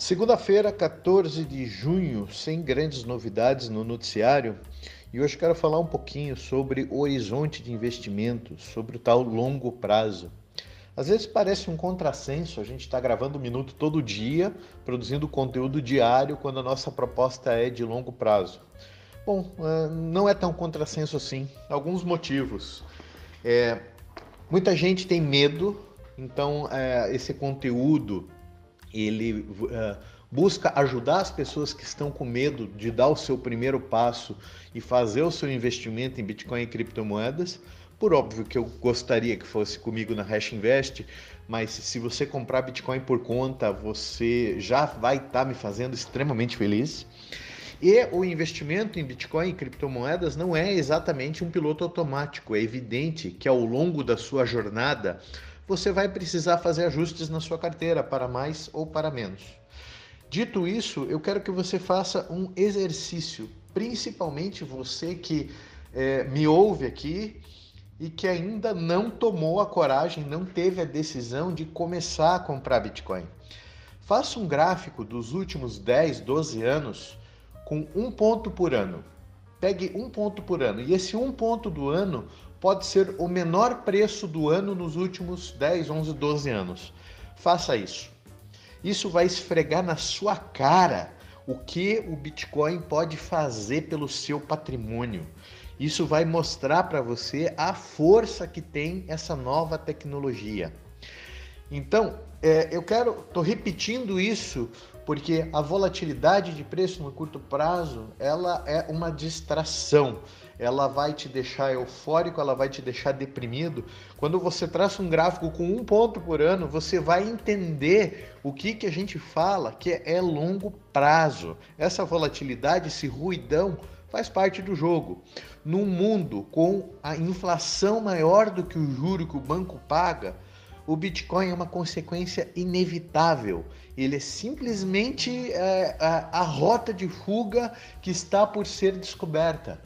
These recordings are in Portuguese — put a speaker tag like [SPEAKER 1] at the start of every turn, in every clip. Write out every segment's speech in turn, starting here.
[SPEAKER 1] Segunda-feira, 14 de junho, sem grandes novidades no noticiário, e hoje quero falar um pouquinho sobre o horizonte de investimento, sobre o tal longo prazo. Às vezes parece um contrassenso a gente estar tá gravando um minuto todo dia, produzindo conteúdo diário, quando a nossa proposta é de longo prazo. Bom, é, não é tão contrassenso assim. Alguns motivos. É, muita gente tem medo, então é, esse conteúdo ele uh, busca ajudar as pessoas que estão com medo de dar o seu primeiro passo e fazer o seu investimento em Bitcoin e criptomoedas. Por óbvio que eu gostaria que fosse comigo na Hash Invest, mas se você comprar Bitcoin por conta, você já vai estar tá me fazendo extremamente feliz. E o investimento em Bitcoin e criptomoedas não é exatamente um piloto automático. É evidente que ao longo da sua jornada você vai precisar fazer ajustes na sua carteira para mais ou para menos. Dito isso, eu quero que você faça um exercício, principalmente você que é, me ouve aqui e que ainda não tomou a coragem, não teve a decisão de começar a comprar Bitcoin. Faça um gráfico dos últimos 10, 12 anos com um ponto por ano. Pegue um ponto por ano e esse um ponto do ano pode ser o menor preço do ano nos últimos 10, 11, 12 anos. Faça isso. Isso vai esfregar na sua cara o que o Bitcoin pode fazer pelo seu patrimônio. Isso vai mostrar para você a força que tem essa nova tecnologia. Então, é, eu quero, estou repetindo isso porque a volatilidade de preço no curto prazo ela é uma distração ela vai te deixar eufórico, ela vai te deixar deprimido. Quando você traça um gráfico com um ponto por ano, você vai entender o que, que a gente fala que é longo prazo. Essa volatilidade, esse ruidão, faz parte do jogo. Num mundo com a inflação maior do que o juro que o banco paga, o Bitcoin é uma consequência inevitável. Ele é simplesmente é, a, a rota de fuga que está por ser descoberta.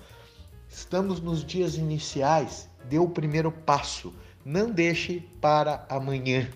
[SPEAKER 1] Estamos nos dias iniciais, dê o primeiro passo. Não deixe para amanhã.